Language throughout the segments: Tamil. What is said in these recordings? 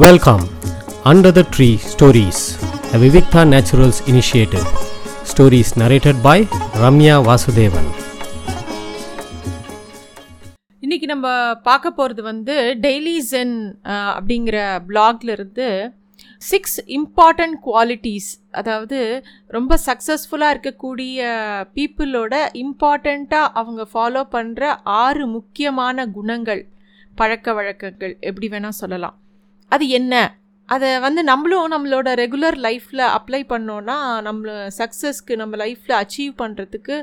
Welcome under the tree stories the Vivikta naturals initiative stories narrated by Ramya Vasudevan இன்னைக்கு நம்ம பார்க்க போகிறது வந்து டெய்லி ஜென் அப்படிங்கிற பிளாக்லேருந்து சிக்ஸ் இம்பார்ட்டண்ட் குவாலிட்டிஸ் அதாவது ரொம்ப சக்ஸஸ்ஃபுல்லாக இருக்கக்கூடிய பீப்புளோட இம்பார்ட்டண்ட்டாக அவங்க ஃபாலோ பண்ணுற ஆறு முக்கியமான குணங்கள் பழக்க வழக்கங்கள் எப்படி வேணால் சொல்லலாம். அது என்ன? அதை வந்து நம்மளும் நம்மளோட ரெகுலர் லைஃப்பில் அப்ளை பண்ணோன்னா நம்மள சக்ஸஸ்க்கு நம்ம லைஃப்பில் அச்சீவ் பண்ணுறதுக்கு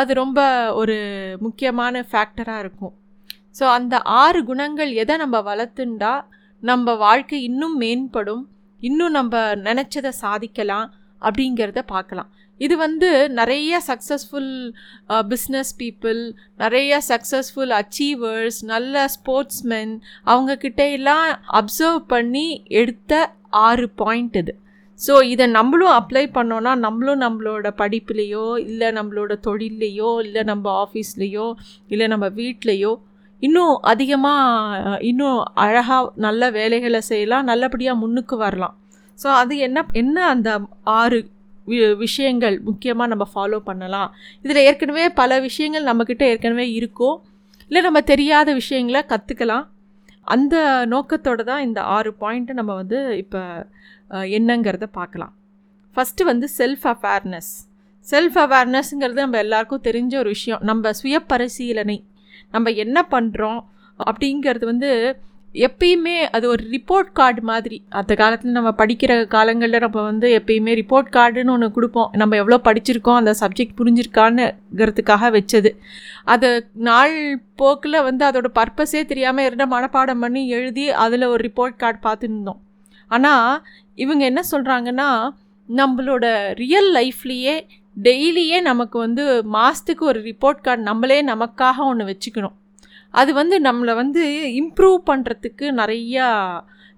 அது ரொம்ப ஒரு முக்கியமான ஃபேக்டராக இருக்கும். ஸோ அந்த ஆறு குணங்கள் எதை நம்ம வளர்த்துண்டா நம்ம வாழ்க்கை இன்னும் மேம்படும் இன்னும் நம்ம நினச்சதை சாதிக்கலாம் அப்படிங்கிறத பார்க்கலாம். இது வந்து நிறைய சக்ஸஸ்ஃபுல் பிஸ்னஸ் பீப்புள் நிறைய சக்ஸஸ்ஃபுல் அச்சீவர்ஸ் நல்ல ஸ்போர்ட்ஸ்மென் அவங்கக்கிட்ட எல்லாம் அப்சர்வ் பண்ணி எடுத்த ஆறு பாயிண்ட் இது. ஸோ இதை நம்மளும் அப்ளை பண்ணோன்னா நம்மளும் நம்மளோட படிப்புலேயோ இல்லை நம்மளோட தொழில்லையோ இல்லை நம்ம ஆஃபீஸ்லேயோ இல்லை நம்ம வீட்லேயோ இன்னும் அதிகமாக uh, இன்னும் அழகாக நல்ல வேலைகளை செய்யலாம் நல்லபடியாக முன்னுக்கு வரலாம். ஸோ அது என்ன என்ன அந்த ஆறு விஷயங்கள் முக்கியமாக நம்ம ஃபாலோ பண்ணலாம். இதில் ஏற்கனவே பல விஷயங்கள் நம்மக்கிட்ட ஏற்கனவே இருக்கும் இல்லை நம்ம தெரியாத விஷயங்களை கற்றுக்கலாம் அந்த நோக்கத்தோடு தான் இந்த ஆறு பாயிண்ட்டை நம்ம வந்து இப்போ என்னங்கிறத பார்க்கலாம் ஃபஸ்ட்டு வந்து செல்ஃப் அவேர்னஸ் செல்ஃப் அவேர்னஸ்ங்கிறது நம்ம எல்லாருக்கும் தெரிஞ்ச ஒரு விஷயம். நம்ம சுய பரிசீலனை நம்ம என்ன பண்ணுறோம் அப்படிங்கிறது வந்து எப்பயுமே அது ஒரு ரிப்போர்ட் கார்டு மாதிரி. அந்த காலத்தில் நம்ம படிக்கிற காலங்களில் நம்ம வந்து எப்பயுமே ரிப்போர்ட் கார்டுன்னு ஒன்று கொடுப்போம். நம்ம எவ்வளோ படிச்சிருக்கோம் அந்த சப்ஜெக்ட் புரிஞ்சிருக்கான்னுங்கிறதுக்காக வச்சது. அது நாள் போக்கில் வந்து அதோட பர்பஸே தெரியாமல் இருந்த மனப்பாடம் பண்ணி எழுதி அதில் ஒரு ரிப்போர்ட் கார்டு பார்த்துருந்தோம். ஆனால் இவங்க என்ன சொல்கிறாங்கன்னா நம்மளோட ரியல் லைஃப்லேயே டெய்லியே நமக்கு வந்து மாதத்துக்கு ஒரு ரிப்போர்ட் கார்டு நம்மளே நமக்காக ஒன்று வச்சுக்கணும். அது வந்து நம்மளை வந்து இம்ப்ரூவ் பண்ணுறதுக்கு நிறையா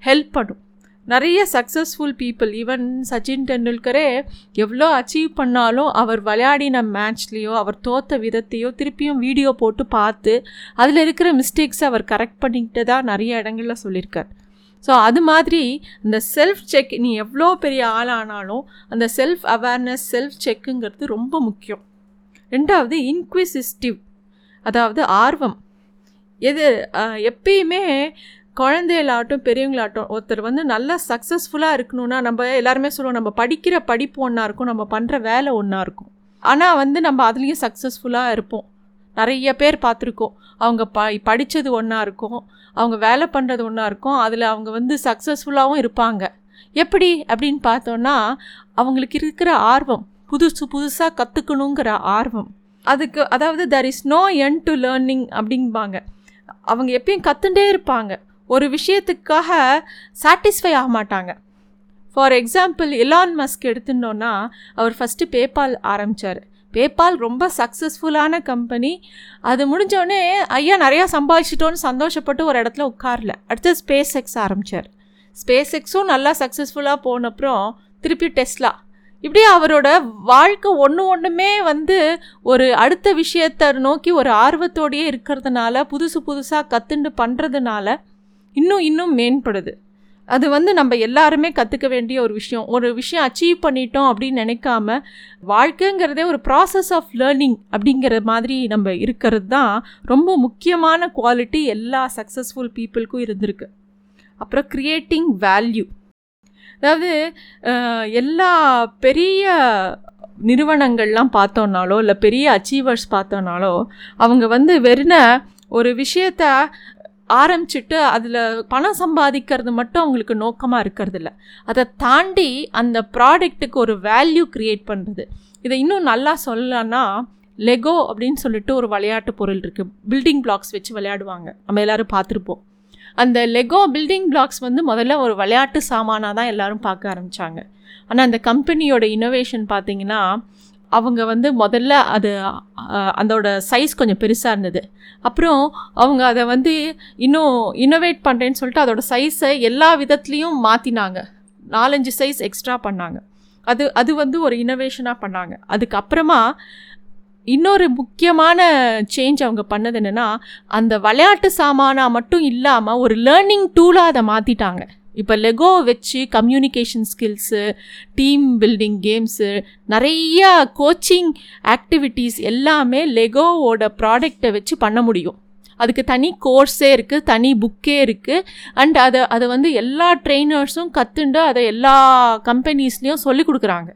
ஹெல்ப் பண்ணும். நிறைய சக்ஸஸ்ஃபுல் பீப்புள் ஈவன் சச்சின் டெண்டுல்கரே எவ்வளோ அச்சீவ் பண்ணாலும் அவர் விளையாடின மேட்ச்லேயோ அவர் தோத்த விதத்தையோ திருப்பியும் வீடியோ போட்டு பார்த்து அதில் இருக்கிற மிஸ்டேக்ஸை அவர் கரெக்ட் பண்ணிக்கிட்டு தான் நிறைய இடங்களில் சொல்லியிருக்கார். ஸோ அது மாதிரி இந்த செல்ஃப் செக் நீ எவ்வளோ பெரிய ஆளானாலும் அந்த செல்ஃப் அவேர்னஸ் செல்ஃப் செக்குங்கிறது ரொம்ப முக்கியம். ரெண்டாவது இன்க்விசிஸ்டிவ் அதாவது ஆர்வம். எது எப்பயுமே குழந்தைகளாகட்டும் பெரியவங்களாகட்டும் ஒருத்தர் வந்து நல்லா சக்ஸஸ்ஃபுல்லாக இருக்கணும்னா நம்ம எல்லாருமே சொல்லுவோம் நம்ம படிக்கிற படிப்பு ஒன்றா இருக்கும் நம்ம பண்ணுற வேலை ஒன்றா இருக்கும். ஆனால் வந்து நம்ம அதுலேயும் சக்ஸஸ்ஃபுல்லாக இருப்போம். நிறைய பேர் பார்த்துருக்கோம். அவங்க ப படித்தது ஒன்றா இருக்கும் அவங்க வேலை பண்ணுறது ஒன்றா இருக்கும் அதில் அவங்க வந்து சக்ஸஸ்ஃபுல்லாகவும் இருப்பாங்க. எப்படி? அப்படின்னு பார்த்தோன்னா அவங்களுக்கு இருக்கிற ஆர்வம் புதுசு புதுசாக கற்றுக்கணுங்கிற ஆர்வம். அதுக்கு அதாவது there is no end to learning அப்படிம்பாங்க. அவங்க எப்பயும் கற்றுண்டே இருப்பாங்க. ஒரு விஷயத்துக்காக சாட்டிஸ்ஃபை ஆக மாட்டாங்க. ஃபார் எக்ஸாம்பிள் எலான் மஸ்க் எடுத்துட்டோன்னா அவர் ஃபஸ்ட்டு பேபால் ஆரம்பித்தார் பேபால் ரொம்ப சக்ஸஸ்ஃபுல்லான கம்பெனி அது முடிஞ்சோடனே ஐயா நிறையா சம்பாதிச்சிட்டோன்னு சந்தோஷப்பட்டு ஒரு இடத்துல உட்காரல. அடுத்து ஸ்பேஸ் எக்ஸ் ஆரம்பித்தார் ஸ்பேஸ் எக்ஸும் நல்லா சக்ஸஸ்ஃபுல்லாக போனப்புறம் திருப்பி டெஸ்லா இப்படி அவரோட வாழ்க்கை ஒன்று ஒன்றுமே வந்து ஒரு அடுத்த விஷயத்தை நோக்கி ஒரு ஆர்வத்தோடையே இருக்கிறதுனால புதுசு புதுசாக கற்றுண்டு பண்ணுறதுனால இன்னும் இன்னும் மேம்படுது. அது வந்து நம்ம எல்லாருமே கற்றுக்க வேண்டிய ஒரு விஷயம். ஒரு விஷயம் அச்சீவ் பண்ணிட்டோம் அப்படின்னு நினைக்காம வாழ்க்கைங்கிறதே ஒரு ப்ராசஸ் ஆஃப் லேர்னிங் அப்படிங்கிற மாதிரி நம்ம இருக்கிறது தான் ரொம்ப முக்கியமான குவாலிட்டி எல்லா சக்ஸஸ்ஃபுல் பீப்புளுக்கும் இருந்திருக்கு. அப்புறம் க்ரியேட்டிங் வேல்யூ அதாவது எல்லா பெரிய நிறுவனங்கள்லாம் பார்த்தோன்னாலோ இல்லை பெரிய அச்சீவர்ஸ் பார்த்தோன்னாலோ அவங்க வந்து வெறுன ஒரு விஷயத்த ஆரம்பிச்சுட்டு அதில் பணம் சம்பாதிக்கிறது மட்டும் அவங்களுக்கு நோக்கமாக இருக்கிறதில்ல. அதை தாண்டி அந்த ப்ராடக்ட்டுக்கு ஒரு வேல்யூ க்ரியேட் பண்ணுறது இதை இன்னும் நல்லா சொல்லலான்னா லெகோ அப்படின்னு சொல்லிட்டு ஒரு விளையாட்டு பொருள் இருக்குது பில்டிங் பிளாக்ஸ் வச்சு விளையாடுவாங்க. நம்ம எல்லோரும் பார்த்துருப்போம். அந்த லெகோ பில்டிங் பிளாக்ஸ் வந்து முதல்ல ஒரு விளையாட்டு சாமானாக தான் எல்லோரும் பார்க்க ஆரம்பித்தாங்க ஆனால் அந்த கம்பெனியோட இனோவேஷன் பார்த்திங்கன்னா அவங்க வந்து முதல்ல அது அதோட சைஸ் கொஞ்சம் பெருசாக இருந்தது. அப்புறம் அவங்க அதை வந்து இன்னும் இன்னோவேட் பண்ணுறேன்னு சொல்லிட்டு அதோட சைஸை எல்லா விதத்துலேயும் மாற்றினாங்க நாலஞ்சு சைஸ் எக்ஸ்ட்ரா பண்ணாங்க. அது அது வந்து ஒரு இனோவேஷனாக பண்ணாங்க. அதுக்கப்புறமா இன்னொரு முக்கியமான சேஞ்ச் அவங்க பண்ணது என்னென்னா அந்த விளையாட்டு சாமானாக மட்டும் இல்லாமல் ஒரு லேர்னிங் டூலாக அதை மாற்றிட்டாங்க இப்போ லெகோ வச்சு communication skills team building games நிறையா கோச்சிங் ஆக்டிவிட்டீஸ் எல்லாமே லெகோவோட ப்ராடக்டை வச்சு பண்ண முடியும். அதுக்கு தனி கோர்ஸே இருக்குது தனி புக்கே இருக்குது அண்ட் அதை அதை வந்து எல்லா ட்ரெயினர்ஸும் கற்றுண்டு அதை எல்லா கம்பெனிஸ்லேயும் சொல்லி கொடுக்குறாங்க.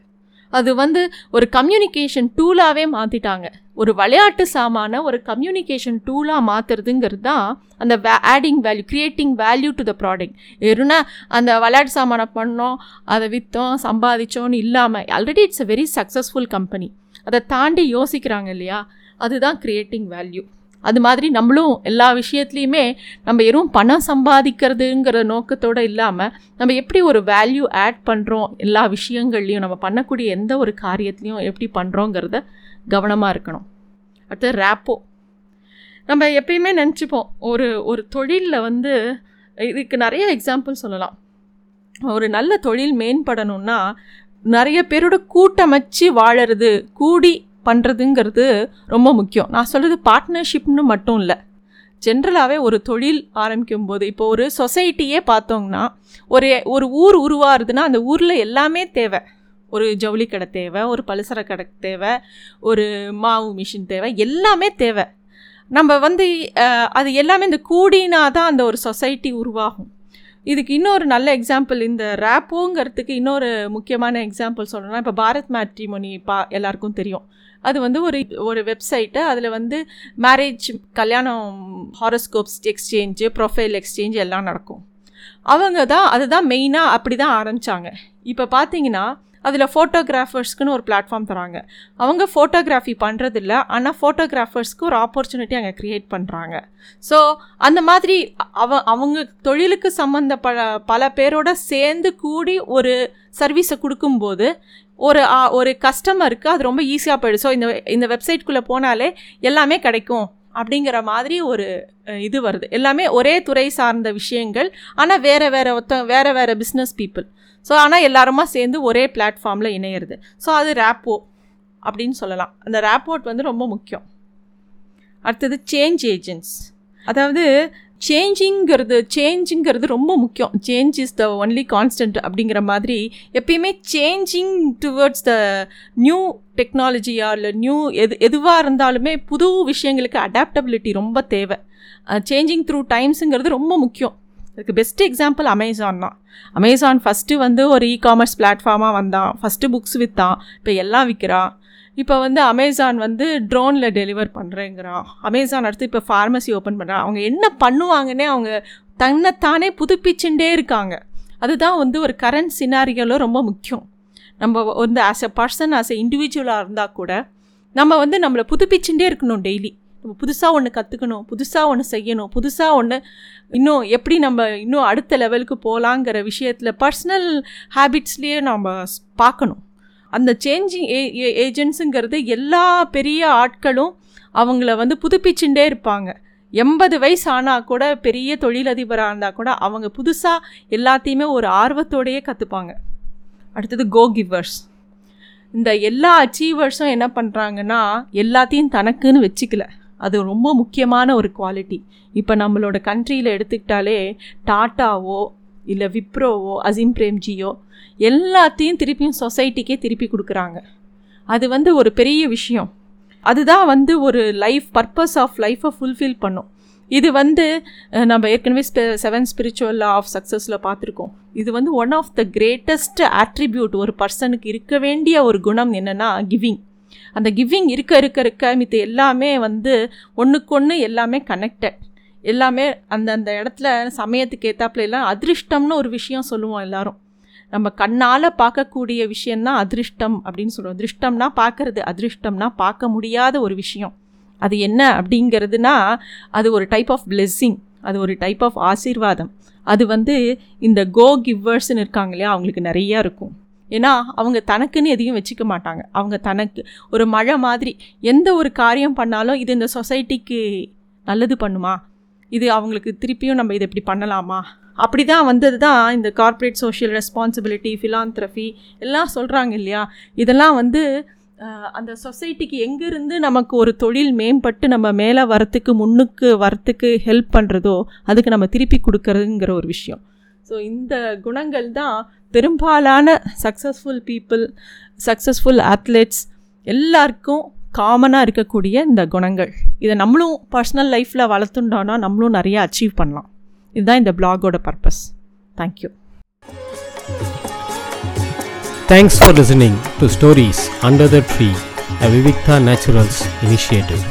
அது வந்து ஒரு கம்யூனிகேஷன் டூலாகவே மாற்றிட்டாங்க ஒரு விளையாட்டு சாமான ஒரு கம்யூனிகேஷன் டூலாக மாற்றுறதுங்கிறது தான் அந்த way adding value creating value to the product எருனா அந்த விளையாட்டு சாமானை பண்ணோம் அதை விற்றோம் சம்பாதிச்சோன்னு இல்லாமல் already it's a very successful company அதை தாண்டி யோசிக்கிறாங்க இல்லையா? அதுதான் க்ரியேட்டிங் வேல்யூ அது மாதிரி நம்மளும் எல்லா விஷயத்துலையுமே நம்ம எதுவும் பணம் சம்பாதிக்கிறதுங்கிற நோக்கத்தோடு இல்லாமல் நம்ம எப்படி ஒரு வேல்யூ ஆட் பண்ணுறோம் எல்லா விஷயங்கள்லையும் நம்ம பண்ணக்கூடிய எந்த ஒரு காரியத்துலையும் எப்படி பண்ணுறோங்கிறத கவனமாக இருக்கணும். அடுத்து ரேப்போ நம்ம எப்பயுமே நினச்சிப்போம் ஒரு ஒரு தொழிலில் வந்து இதுக்கு நிறைய எக்ஸாம்பிள் சொல்லலாம். ஒரு நல்ல தொழில் மேம்படணும்னா நிறைய பேரோட கூட்டமைச்சு வாழறது கூடி பண்ணுறதுங்கிறது ரொம்ப முக்கியம். நான் சொல்கிறது பார்ட்னர்ஷிப்னு மட்டும் இல்லை. ஜென்ரலாகவே ஒரு தொழில் ஆரம்பிக்கும் போது இப்போ ஒரு சொசைட்டியே பார்த்தோங்கன்னா ஒரு ஒரு ஊர் உருவாருதுன்னா அந்த ஊரில் எல்லாமே தேவை. ஒரு ஜவுளி கடை தேவை ஒரு பலசர கடை தேவை ஒரு மாவு மிஷின் தேவை எல்லாமே தேவை. நம்ம வந்து அது எல்லாமே இந்த கூடினா தான் அந்த ஒரு சொசைட்டி உருவாகும். இதுக்கு இன்னொரு நல்ல எக்ஸாம்பிள் இந்த ரேப்போங்கிறதுக்கு இன்னொரு முக்கியமான எக்ஸாம்பிள் சொல்லணும்னா இப்போ பாரத் மேட்ரிமோனி பா எல்லாருக்கும் தெரியும். அது வந்து ஒரு ஒரு வெப்சைட்டு அதில் வந்து மேரேஜ் கல்யாணம் ஹாரோஸ்கோப்ஸ் எக்ஸ்சேஞ்சு ப்ரொஃபைல் எக்ஸ்சேஞ்ச் எல்லாம் நடக்கும். அவங்க தான் அதுதான் மெயினாக அப்படி தான் ஆரம்பித்தாங்க இப்போ பார்த்தீங்கன்னா அதில் ஃபோட்டோகிராஃபர்ஸ்க்குன்னு ஒரு பிளாட்ஃபார்ம் தராங்க. அவங்க ஃபோட்டோகிராஃபி பண்ணுறதில்ல ஆனால் ஃபோட்டோகிராஃபர்ஸ்க்கு ஒரு ஆப்பர்ச்சுனிட்டி அங்கே க்ரியேட் பண்ணுறாங்க ஸோ அந்த மாதிரி அவ அவங்க தொழிலுக்கு சம்மந்தப்பட பல பேரோட சேர்ந்து கூடி ஒரு சர்வீஸை கொடுக்கும்போது ஒரு ஒரு கஸ்டமருக்கு அது ரொம்ப ஈஸியாக போயிடும். ஸோ இந்த இந்த வெப்சைட்குள்ளே போனாலே எல்லாமே கிடைக்கும் அப்படிங்கிற மாதிரி ஒரு இது வருது. எல்லாமே ஒரே துறை சார்ந்த விஷயங்கள். ஆனால் வேறு வேறு ஒருத்த வேறு வேறு பிஸ்னஸ் பீப்புள் ஸோ ஆனால் எல்லாருமா சேர்ந்து ஒரே பிளாட்ஃபார்மில் இணையிறது. ஸோ அது ரேப்போ அப்படின்னு சொல்லலாம். அந்த ரேப்போட் வந்து ரொம்ப முக்கியம். அடுத்தது சேஞ்ச் ஏஜென்ட்ஸ் அதாவது சேஞ்சிங்கிறது சேஞ்சுங்கிறது ரொம்ப முக்கியம். Change is the only constant அப்படிங்கிற மாதிரி எப்பயுமே சேஞ்சிங் டுவர்ட்ஸ் த நியூ டெக்னாலஜியா இல்லை நியூ எது எதுவாக இருந்தாலுமே புது விஷயங்களுக்கு அடாப்டபிலிட்டி ரொம்ப தேவை. சேஞ்சிங் த்ரூ டைம்ஸுங்கிறது ரொம்ப முக்கியம். அதுக்கு பெஸ்ட் எக்ஸாம்பிள் அமேசான் தான். அமேசான் ஃபஸ்ட்டு வந்து ஒரு இ காமர்ஸ் பிளாட்ஃபார்மாக வந்தான். ஃபஸ்ட்டு புக்ஸ் விற்றான் இப்போ எல்லாம் விற்கிறான் இப்போ வந்து அமேசான் வந்து ட்ரோனில் டெலிவர் பண்ணுறேங்கிறான் அமேசான் அடுத்து இப்போ ஃபார்மசி ஓப்பன் பண்ணுறான் அவங்க என்ன பண்ணுவாங்கன்னே அவங்க தன்னைத்தானே புதுப்பிச்சுட்டே இருக்காங்க. அதுதான் வந்து ஒரு கரண்ட் சினாரியோவில் ரொம்ப முக்கியம். நம்ம வந்து as a person as a இண்டிவிஜுவலாக இருந்தால் கூட நம்ம வந்து நம்மளை புதுப்பிச்சுட்டே இருக்கணும் டெய்லி நம்ம புதுசாக ஒன்று கற்றுக்கணும் புதுசாக ஒன்று செய்யணும் புதுசாக ஒன்று இன்னும் எப்படி நம்ம இன்னும் அடுத்த லெவலுக்கு போகலாங்கிற விஷயத்தில் பர்சனல் ஹேபிட்ஸ்லேயே நம்ம பார்க்கணும். அந்த சேஞ்சிங் ஏ ஏஜென்ட்ஸுங்கிறது எல்லா பெரிய ஆட்களும் அவங்கள வந்து புதுப்பிச்சுட்டே இருப்பாங்க. எண்பது வயசு ஆனால் கூட பெரிய தொழிலதிபராக இருந்தால் கூட அவங்க புதுசாக எல்லாத்தையுமே ஒரு ஆர்வத்தோடையே கற்றுப்பாங்க அடுத்தது கோ கிவர்ஸ் இந்த எல்லா அச்சீவர்ஸும் என்ன பண்ணுறாங்கன்னா எல்லாத்தையும் தனக்குன்னு வச்சுக்கல. அது ரொம்ப முக்கியமான ஒரு குவாலிட்டி இப்போ நம்மளோட கண்ட்ரியில் எடுத்துக்கிட்டாலே டாட்டாவோ இல்லை விப்ரோவோ அசீம் பிரேம்ஜியோ எல்லாத்தையும் திருப்பியும் சொசைட்டிக்கே திருப்பி கொடுக்குறாங்க. அது வந்து ஒரு பெரிய விஷயம். அதுதான் வந்து ஒரு லைஃப் பர்பஸ் ஆஃப் லைஃப்பை ஃபுல்ஃபில் பண்ணும். இது வந்து நம்ம ஏற்கனவே ஸ்பெ செவன் ஸ்பிரிச்சுவல் லா ஆஃப் சக்ஸஸில் பார்த்துருக்கோம். இது வந்து one of the greatest attribute ஒரு பர்சனுக்கு இருக்க வேண்டிய ஒரு குணம் என்னென்னா கிவிங் அந்த கிவிங் இருக்க இருக்க இருக்க மித்த எல்லாமே வந்து ஒன்றுக்கொன்று எல்லாமே கனெக்டட் எல்லாமே அந்த அந்த இடத்துல சமயத்துக்கு ஏற்றாப்புல எல்லாம் அதிருஷ்டம்னு ஒரு விஷயம் சொல்லுவோம் எல்லாரும். நம்ம கண்ணால் பார்க்கக்கூடிய விஷயந்தான் அதிருஷ்டம் அப்படின்னு சொல்லுவோம் அதிருஷ்டம்னா பார்க்கறது அதிருஷ்டம்னா பார்க்க முடியாத ஒரு விஷயம். அது என்ன அப்படிங்கிறதுனா அது ஒரு டைப் ஆஃப் பிளெஸ்ஸிங் அது ஒரு டைப் ஆஃப் ஆசீர்வாதம். அது வந்து இந்த கோ கிவ்வர்ஸ்னு இருக்காங்க இல்லையா அவங்களுக்கு நிறையா இருக்கும். ஏன்னா அவங்க தனக்குன்னு எதையும் வச்சுக்க மாட்டாங்க. அவங்க தனக்கு ஒரு மழை மாதிரி எந்த ஒரு காரியம் பண்ணாலும் இது இந்த சொசைட்டிக்கு நல்லது பண்ணுமா? இது அவங்களுக்கு திருப்பியும் நம்ம இதை இப்படி பண்ணலாமா? அப்படி தான் வந்தது தான் இந்த கார்ப்பரேட் சோஷியல் ரெஸ்பான்சிபிலிட்டி ஃபிலாந்த்ரஃபி எல்லாம் சொல்கிறாங்க இல்லையா? இதெல்லாம் வந்து அந்த சொசைட்டிக்கு எங்கேருந்து நமக்கு ஒரு தொழில் மேம்பட்டு நம்ம மேலே வரத்துக்கு முன்னுக்கு வரத்துக்கு ஹெல்ப் பண்ணுறதோ அதுக்கு நம்ம திருப்பி கொடுக்குறதுங்கிற ஒரு விஷயம். ஸோ இந்த குணங்கள் தான் பெரும்பாலான சக்ஸஸ்ஃபுல் பீப்புள் சக்ஸஸ்ஃபுல் அத்லெட்ஸ் எல்லாருக்கும் காமனாக இருக்கக்கூடிய இந்த குணங்கள். இதை நம்மளும் பர்சனல் லைஃப்பில் வளர்த்துட்டோன்னா நம்மளும் நிறைய அச்சீவ் பண்ணலாம். இதுதான் இந்த பிளாகோட purpose thank you thanks for listening to stories under the tree a Vivikta naturals initiative